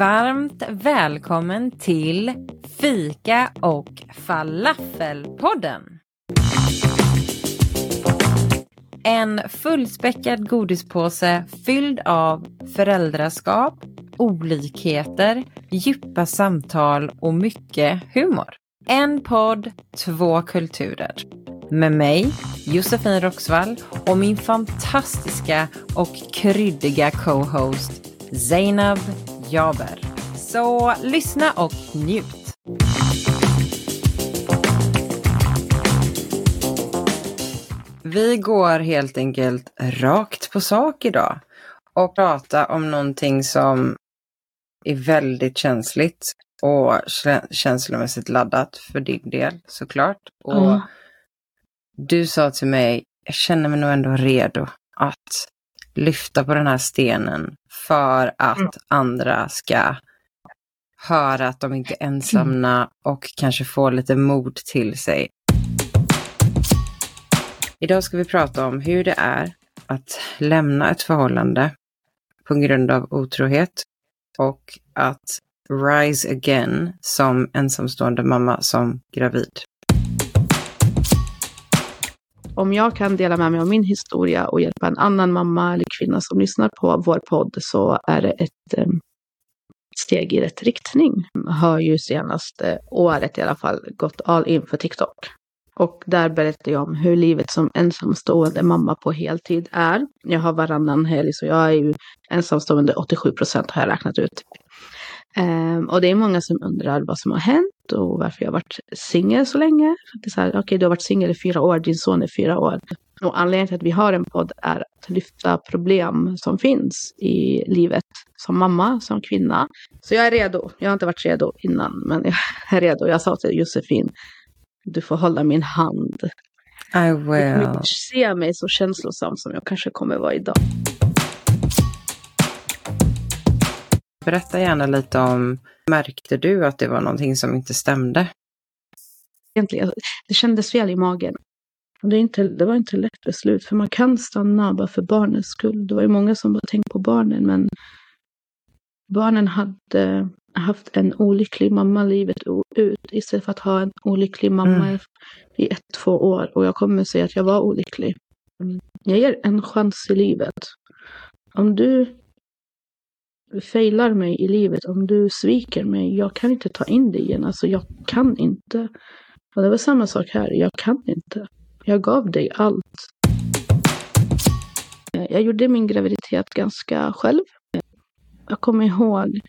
Varmt välkommen till Fika och Falafelpodden. En fullspäckad godispåse fylld av föräldraskap, olikheter, djupa samtal och mycket humor. En podd, två kulturer. Med mig, Josefin Roxvall och min fantastiska och kryddiga co-host Zainab Jaber. Så lyssna och njut. Vi går helt enkelt rakt på sak idag och pratar om någonting som är väldigt känsligt och känslomässigt laddat för din del såklart. Och mm. Du sa till mig, jag känner mig nog ändå redo att lyfta på den här stenen för att mm. andra ska höra att de inte är ensamma och kanske få lite mod till sig. Idag ska vi prata om hur det är att lämna ett förhållande på grund av otrohet och att rise again som ensamstående mamma som gravid. Om jag kan dela med mig av min historia och hjälpa en annan mamma eller kvinna som lyssnar på vår podd så är det ett ehm, steg i rätt riktning. Jag har ju senaste året i alla fall gått all in för TikTok. Och där berättar jag om hur livet som ensamstående mamma på heltid är. Jag har varannan helg så jag är ju ensamstående 87 procent har jag räknat ut. Um, och det är många som undrar vad som har hänt och varför jag har varit singel så länge. Okej, okay, du har varit singel i fyra år, din son är fyra år. Och anledningen till att vi har en podd är att lyfta problem som finns i livet som mamma, som kvinna. Så jag är redo. Jag har inte varit redo innan, men jag är redo. Jag sa till Josefin, du får hålla min hand. I will. Du se mig så känslosam som jag kanske kommer vara idag. Berätta gärna lite om, märkte du att det var någonting som inte stämde? Egentligen, det kändes fel i magen. Det, inte, det var inte lätt beslut, för man kan stanna bara för barnens skull. Det var ju många som bara tänkte på barnen, men barnen hade haft en olycklig mamma livet ut istället för att ha en olycklig mamma mm. i ett, två år. Och jag kommer säga att jag var olycklig. Jag ger en chans i livet. Om du failar mig i livet, om du sviker mig, jag kan inte ta in det igen. Alltså jag kan inte. Och det var samma sak här, jag kan inte. Jag gav dig allt. Jag gjorde min graviditet ganska själv. Jag kommer ihåg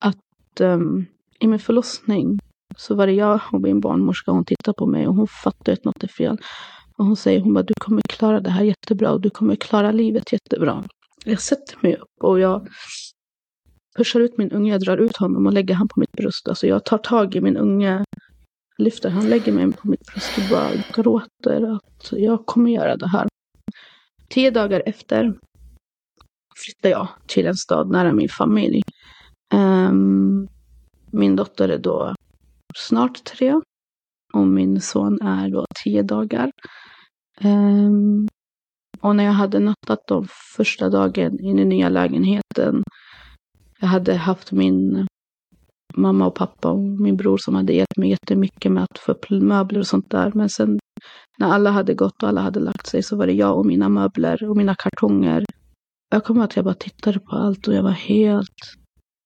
att um, i min förlossning så var det jag och min barnmorska, hon tittade på mig och hon fattade att något är fel. Och hon säger, hon bara, du kommer klara det här jättebra och du kommer klara livet jättebra. Jag sätter mig upp och jag pushar ut min unge, jag drar ut honom och lägger han på mitt bröst. Alltså jag tar tag i min unge, lyfter han, lägger mig på mitt bröst och bara gråter att jag kommer göra det här. Tio dagar efter flyttar jag till en stad nära min familj. Um, min dotter är då snart tre och min son är då tio dagar. Um, och när jag hade nattat dem första dagen i den nya lägenheten. Jag hade haft min mamma och pappa och min bror som hade hjälpt mig jättemycket med att få upp möbler och sånt där. Men sen när alla hade gått och alla hade lagt sig så var det jag och mina möbler och mina kartonger. Jag kommer att jag bara tittade på allt och jag var helt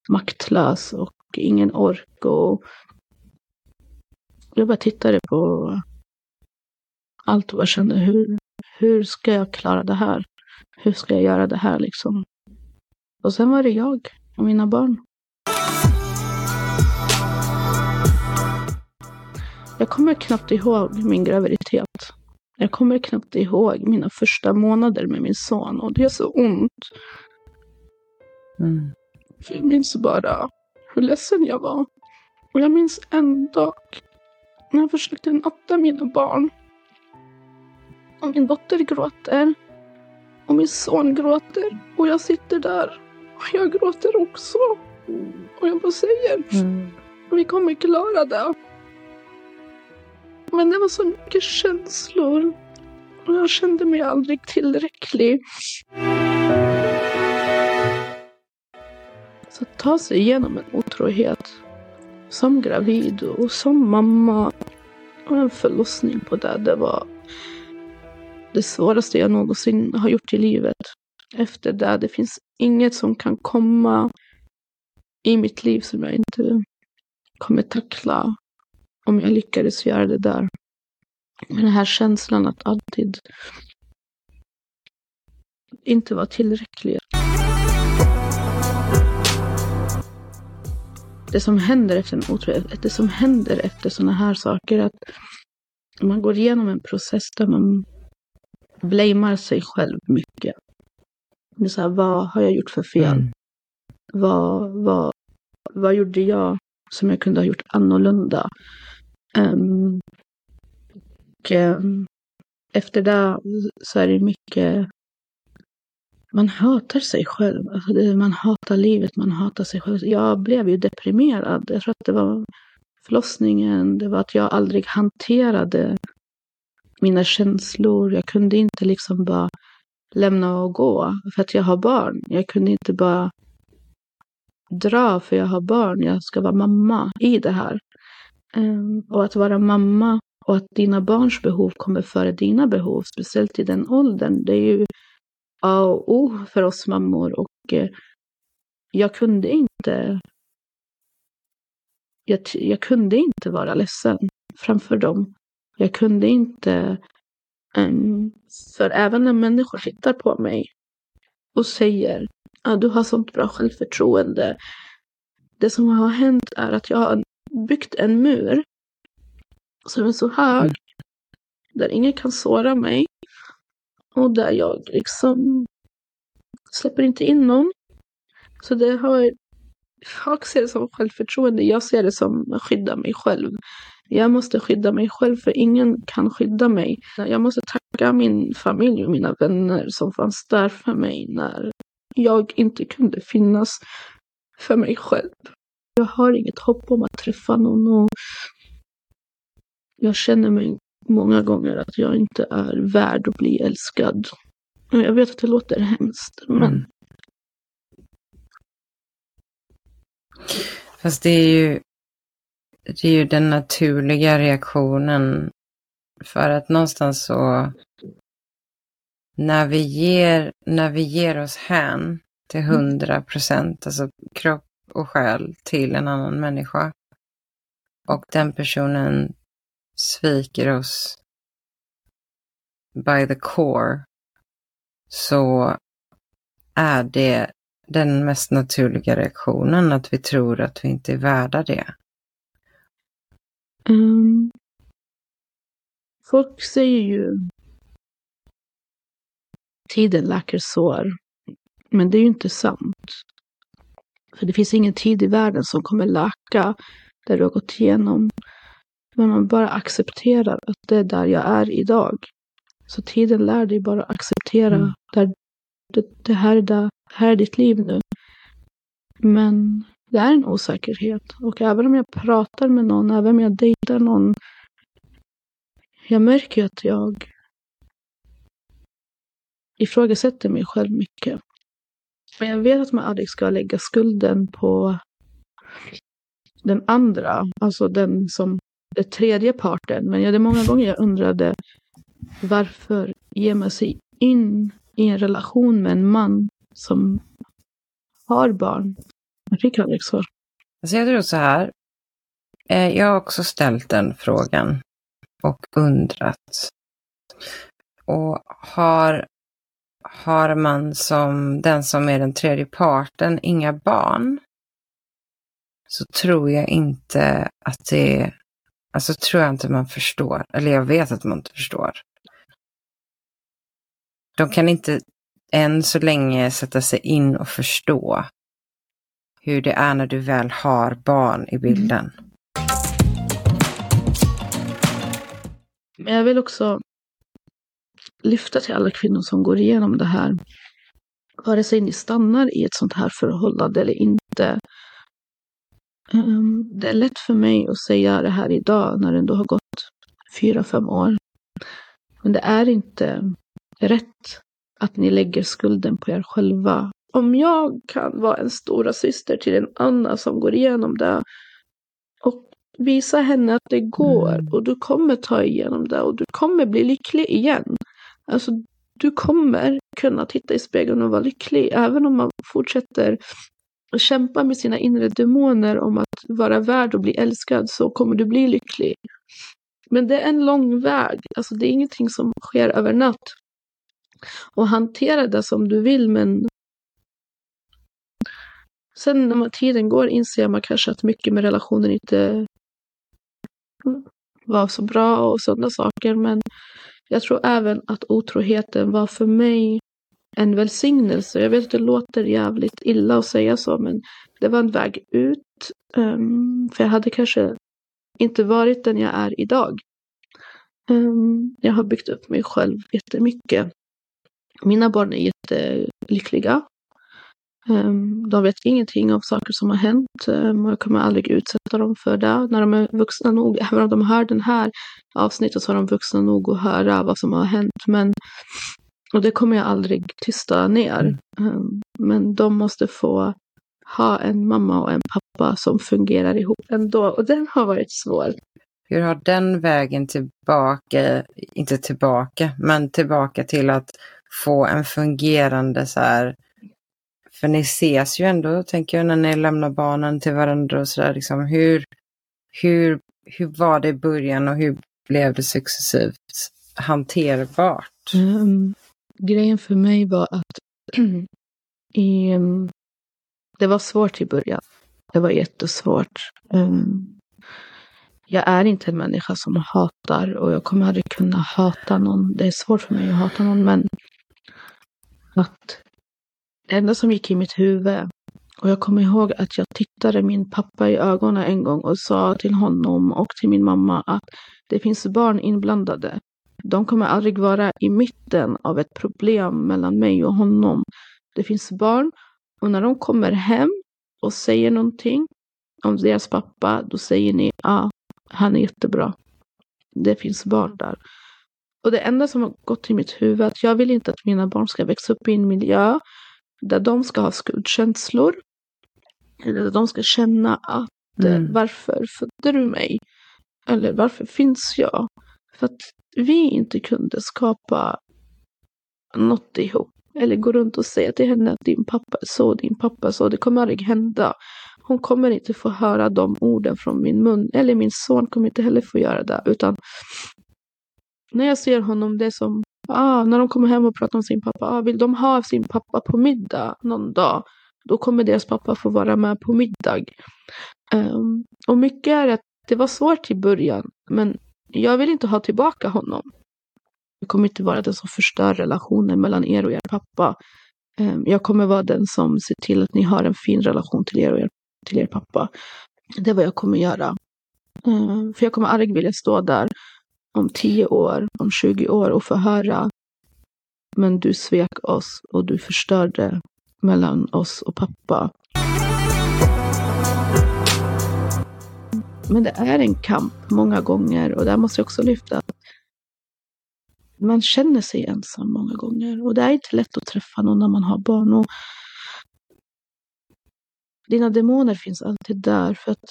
maktlös och ingen ork. Och jag bara tittade på allt och bara kände hur, hur ska jag klara det här? Hur ska jag göra det här liksom? Och sen var det jag och mina barn. Jag kommer knappt ihåg min graviditet. Jag kommer knappt ihåg mina första månader med min son och det är så ont. Mm. Jag minns bara hur ledsen jag var. Och jag minns en dag när jag försökte natta mina barn. Och min dotter gråter. Och min son gråter. Och jag sitter där. Och jag gråter också. Och jag bara säger. Mm. Vi kommer klara det. Men det var så mycket känslor. Och jag kände mig aldrig tillräcklig. Så att ta sig igenom en otrohet som gravid och som mamma och en förlossning på det, det var det svåraste jag någonsin har gjort i livet. Efter det, det finns inget som kan komma i mitt liv som jag inte kommer tackla om jag lyckades göra det där. Men den här känslan att alltid inte vara tillräcklig. Det som händer efter en otrohet, det som händer efter sådana här saker, att man går igenom en process där man blamear sig själv mycket. Det är så här, vad har jag gjort för fel? Mm. Vad, vad, vad gjorde jag som jag kunde ha gjort annorlunda? Um, och um, efter det så är det mycket man hatar sig själv. Alltså det, man hatar livet, man hatar sig själv. Jag blev ju deprimerad. Jag tror att det var förlossningen, det var att jag aldrig hanterade mina känslor. Jag kunde inte liksom bara lämna och gå för att jag har barn. Jag kunde inte bara dra för jag har barn. Jag ska vara mamma i det här. Ehm, och att vara mamma och att dina barns behov kommer före dina behov, speciellt i den åldern, det är ju A och O för oss mammor. Och eh, jag kunde inte jag, jag kunde inte vara ledsen framför dem. Jag kunde inte, um, för även när människor tittar på mig och säger att du har sånt bra självförtroende. Det som har hänt är att jag har byggt en mur som är så hög, där ingen kan såra mig och där jag liksom släpper inte in någon. Så det har, jag ser det som självförtroende, jag ser det som att skydda mig själv. Jag måste skydda mig själv för ingen kan skydda mig. Jag måste tacka min familj och mina vänner som fanns där för mig när jag inte kunde finnas för mig själv. Jag har inget hopp om att träffa någon och jag känner mig många gånger att jag inte är värd att bli älskad. Jag vet att det låter hemskt, men... Mm. Fast det är ju det är ju den naturliga reaktionen. För att någonstans så, när vi ger, när vi ger oss hän till mm. hundra procent, alltså kropp och själ till en annan människa och den personen sviker oss by the core, så är det den mest naturliga reaktionen att vi tror att vi inte är värda det. Um, folk säger ju tiden läker sår. Men det är ju inte sant. För det finns ingen tid i världen som kommer läka det du har gått igenom. Men man bara accepterar att det är där jag är idag. Så tiden lär dig bara acceptera mm. där, det, det, här, det här är ditt liv nu. Men det är en osäkerhet. Och även om jag pratar med någon, även om jag dejtar någon. Jag märker ju att jag ifrågasätter mig själv mycket. Men jag vet att man aldrig ska lägga skulden på den andra, alltså den som är tredje parten. Men ja, det är många gånger jag undrade varför ger man sig in i en relation med en man som har barn jag fick aldrig svar. Alltså jag tror så här. Eh, jag har också ställt den frågan och undrat. Och har, har man som den som är den tredje parten inga barn så tror jag inte att det Alltså tror jag inte man förstår. Eller jag vet att man inte förstår. De kan inte än så länge sätta sig in och förstå hur det är när du väl har barn i bilden. Men jag vill också lyfta till alla kvinnor som går igenom det här. Vare sig ni stannar i ett sånt här förhållande eller inte. Ehm, det är lätt för mig att säga det här idag när det ändå har gått fyra, fem år. Men det är inte rätt att ni lägger skulden på er själva om jag kan vara en stora syster till en Anna som går igenom det och visa henne att det går Mm. och du kommer ta igenom det och du kommer bli lycklig igen. Alltså du kommer kunna titta i spegeln och vara lycklig även om man fortsätter kämpa med sina inre demoner om att vara värd och bli älskad så kommer du bli lycklig. Men det är en lång väg, alltså det är ingenting som sker över natt. Och hantera det som du vill men sen när man, tiden går inser man kanske att mycket med relationen inte var så bra och sådana saker men jag tror även att otroheten var för mig en välsignelse. Jag vet att det låter jävligt illa att säga så men det var en väg ut. Um, för jag hade kanske inte varit den jag är idag. Um, jag har byggt upp mig själv jättemycket. Mina barn är jättelyckliga. Um, de vet ingenting av saker som har hänt um, och jag kommer aldrig utsätta dem för det. När de är vuxna nog, även om de hör den här avsnittet så är de vuxna nog att höra vad som har hänt. Men, och det kommer jag aldrig tysta ner. Um, men de måste få ha en mamma och en pappa som fungerar ihop ändå. Och den har varit svår. Hur har den vägen tillbaka, inte tillbaka, men tillbaka till att få en fungerande så här, för ni ses ju ändå, tänker jag, när ni lämnar barnen till varandra och sådär, liksom hur, hur, hur var det i början och hur blev det successivt hanterbart? Um, grejen för mig var att i, um, ehm, det var svårt i början. Det var jättesvårt. Um, jag är inte en människa som hatar och jag kommer aldrig kunna hata någon. Det är svårt för mig att hata någon men att det enda som gick i mitt huvud och jag kommer ihåg att jag tittade min pappa i ögonen en gång och sa till honom och till min mamma att det finns barn inblandade. De kommer aldrig vara i mitten av ett problem mellan mig och honom. Det finns barn och när de kommer hem och säger någonting om deras pappa, då säger ni ja, ah, han är jättebra. Det finns barn där. Och det enda som har gått i mitt huvud är att jag vill inte att mina barn ska växa upp i en miljö där de ska ha skuldkänslor. Eller där de ska känna att mm. varför födde du mig? Eller varför finns jag? För att vi inte kunde skapa något ihop. Eller gå runt och säga till henne att din pappa är så, din pappa är så. Det kommer aldrig hända. Hon kommer inte få höra de orden från min mun. Eller min son kommer inte heller få göra det. Utan när jag ser honom, det är som ah, när de kommer hem och pratar om sin pappa. Ah, vill de ha sin pappa på middag någon dag? Då kommer deras pappa få vara med på middag. Um, och mycket är att det var svårt i början. Men jag vill inte ha tillbaka honom. Jag kommer inte vara den som förstör relationen mellan er och er pappa. Um, jag kommer vara den som ser till att ni har en fin relation till er och er, till er pappa. Det är vad jag kommer göra. Um, för jag kommer aldrig vilja stå där om 10 år, om 20 år och få höra men du svek oss och du förstörde mellan oss och pappa. Men det är en kamp många gånger och där måste jag också lyfta att man känner sig ensam många gånger och det är inte lätt att träffa någon när man har barn. Och dina demoner finns alltid där för att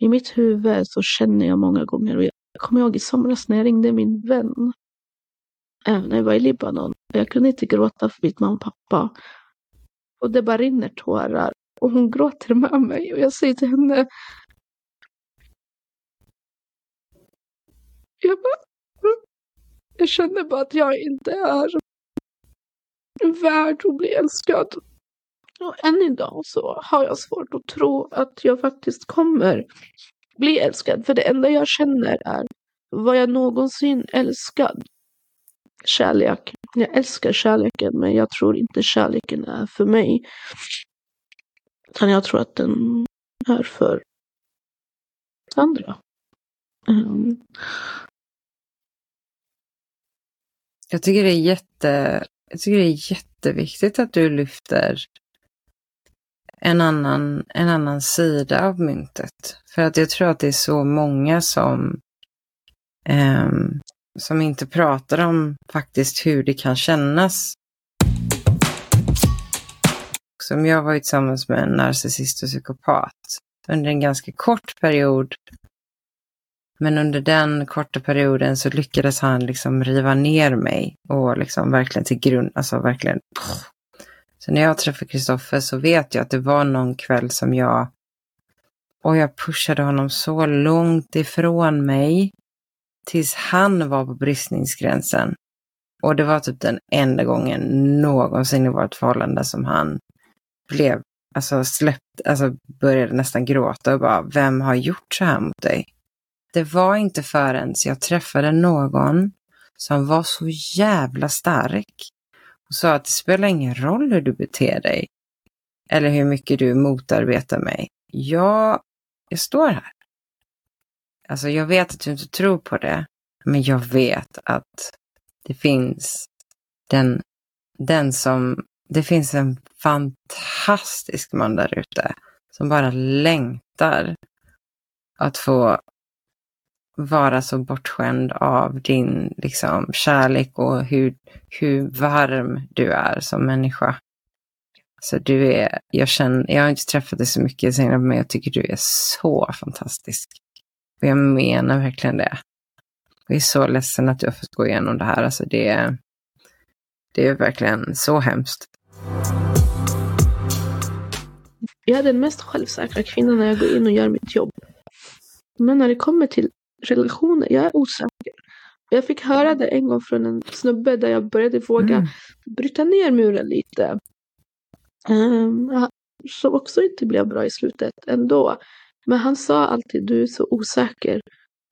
i mitt huvud så känner jag många gånger och jag kommer ihåg i somras när jag ringde min vän när jag var i Libanon. Jag kunde inte gråta för mitt mamma och pappa. Och det bara rinner tårar. Och hon gråter med mig och jag säger till henne Jag bara mm. Jag känner bara att jag inte är värd att bli älskad. Och än idag så har jag svårt att tro att jag faktiskt kommer bli älskad. För det enda jag känner är, var jag någonsin älskad? Kärlek. Jag älskar kärleken men jag tror inte kärleken är för mig. Utan jag tror att den är för andra. Um. Jag tycker det är jätte, jag tycker det är jätteviktigt att du lyfter en annan, en annan sida av myntet. För att jag tror att det är så många som, eh, som inte pratar om faktiskt hur det kan kännas. Som jag var ju tillsammans med en narcissist och psykopat under en ganska kort period. Men under den korta perioden så lyckades han liksom riva ner mig och liksom verkligen till grund, alltså verkligen. Så när jag träffade Kristoffer så vet jag att det var någon kväll som jag och jag pushade honom så långt ifrån mig tills han var på bristningsgränsen. Och det var typ den enda gången någonsin i vårt förhållande som han blev, alltså släppt, alltså började nästan gråta och bara, vem har gjort så här mot dig? Det var inte förrän jag träffade någon som var så jävla stark och sa att det spelar ingen roll hur du beter dig eller hur mycket du motarbetar mig. Jag, jag står här. Alltså jag vet att du inte tror på det, men jag vet att det finns den, den som, det finns en fantastisk man där ute som bara längtar att få vara så bortskämd av din liksom, kärlek och hur, hur varm du är som människa. Så du är, jag känner, jag har inte träffat dig så mycket senare, men jag tycker du är så fantastisk. Och jag menar verkligen det. Jag är så ledsen att du har fått gå igenom det här. Alltså det, det är verkligen så hemskt. Jag är den mest självsäkra kvinnan när jag går in och gör mitt jobb. Men när det kommer till relationer, jag är osäker. Jag fick höra det en gång från en snubbe där jag började våga mm. bryta ner muren lite. Um, som också inte blev bra i slutet ändå. Men han sa alltid, du är så osäker.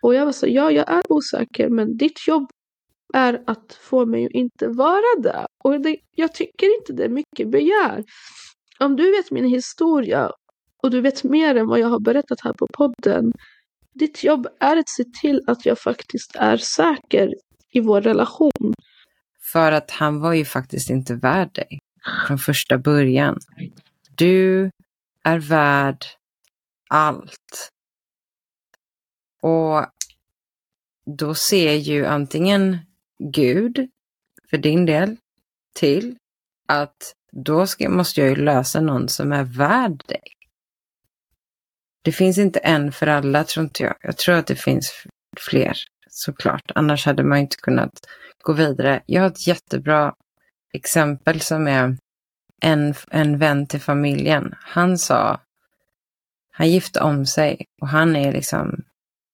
Och jag var så, ja jag är osäker men ditt jobb är att få mig att inte vara det. Och det, jag tycker inte det är mycket begär. Om du vet min historia och du vet mer än vad jag har berättat här på podden. Ditt jobb är att se till att jag faktiskt är säker i vår relation. För att han var ju faktiskt inte värd dig från första början. Du är värd allt. Och då ser ju antingen Gud för din del till att då ska, måste jag ju lösa någon som är värd dig. Det finns inte en för alla, tror inte jag. Jag tror att det finns fler, såklart. Annars hade man inte kunnat gå vidare. Jag har ett jättebra exempel som är en, en vän till familjen. Han sa, han gifte om sig och han är liksom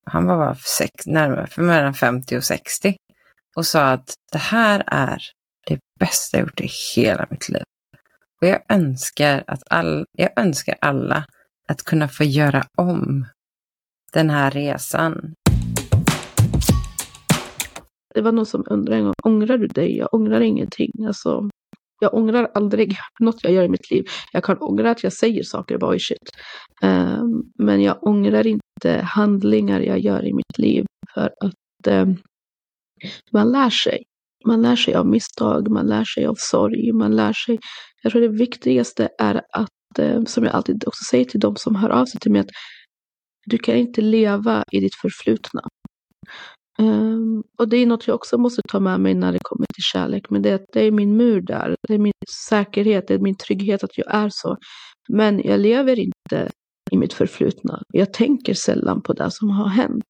han var bara sex, närmare för mellan 50 och 60 och sa att det här är det bästa jag gjort i hela mitt liv. Och jag önskar, att all, jag önskar alla att kunna få göra om den här resan. Det var någon som undrade en gång, ångrar du dig? Jag ångrar ingenting. Alltså, jag ångrar aldrig något jag gör i mitt liv. Jag kan ångra att jag säger saker, boy shit. Um, men jag ångrar inte handlingar jag gör i mitt liv för att um, man lär sig. Man lär sig av misstag, man lär sig av sorg, man lär sig. Jag tror det viktigaste är att, Eh, som jag alltid också säger till de som hör av sig till mig, att du kan inte leva i ditt förflutna. Um, och det är något jag också måste ta med mig när det kommer till kärlek. Men det, det är min mur där. Det är min säkerhet, det är min trygghet att jag är så. Men jag lever inte i mitt förflutna. Jag tänker sällan på det som har hänt.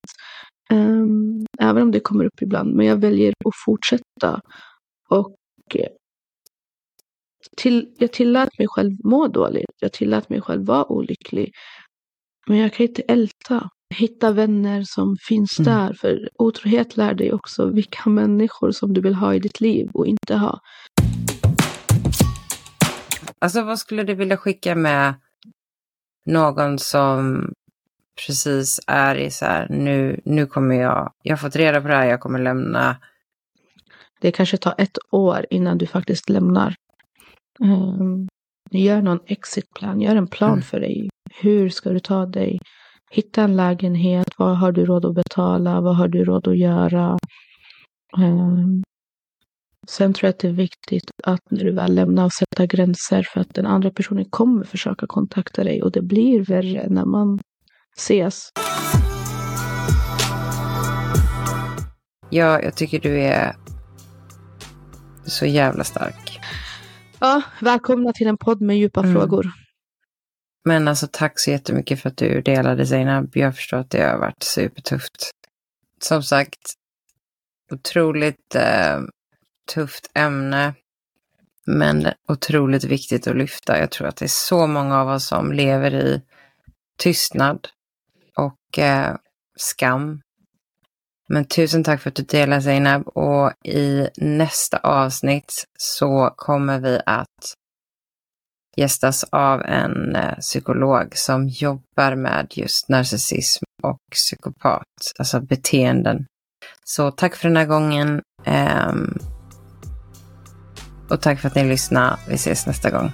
Um, även om det kommer upp ibland. Men jag väljer att fortsätta. Och eh, till, jag tillät mig själv må dåligt. Jag tillät mig själv vara olycklig. Men jag kan inte älta. Hitta vänner som finns mm. där. För otrohet lär dig också vilka människor som du vill ha i ditt liv och inte ha. Alltså vad skulle du vilja skicka med någon som precis är i så här, nu, nu kommer jag, jag har fått reda på det här, jag kommer lämna. Det kanske tar ett år innan du faktiskt lämnar. Um, gör någon exitplan, gör en plan mm. för dig. Hur ska du ta dig hitta en lägenhet. Vad har du råd att betala? Vad har du råd att göra? Um, sen tror jag att det är viktigt att när du väl lämnar och sätta gränser för att den andra personen kommer försöka kontakta dig och det blir värre när man ses. Ja, jag tycker du är så jävla stark. Ja, välkomna till en podd med djupa Mm. frågor. Men alltså tack så jättemycket för att du delade Zeynab. Jag förstår att det har varit supertufft. Som sagt, otroligt eh, tufft ämne. Men otroligt viktigt att lyfta. Jag tror att det är så många av oss som lever i tystnad och eh, skam. Men tusen tack för att du delar Zainab. och i nästa avsnitt så kommer vi att gästas av en eh, psykolog som jobbar med just narcissism och psykopat, alltså beteenden. Så tack för den här gången. Ehm, och tack för att ni lyssnade. Vi ses nästa gång.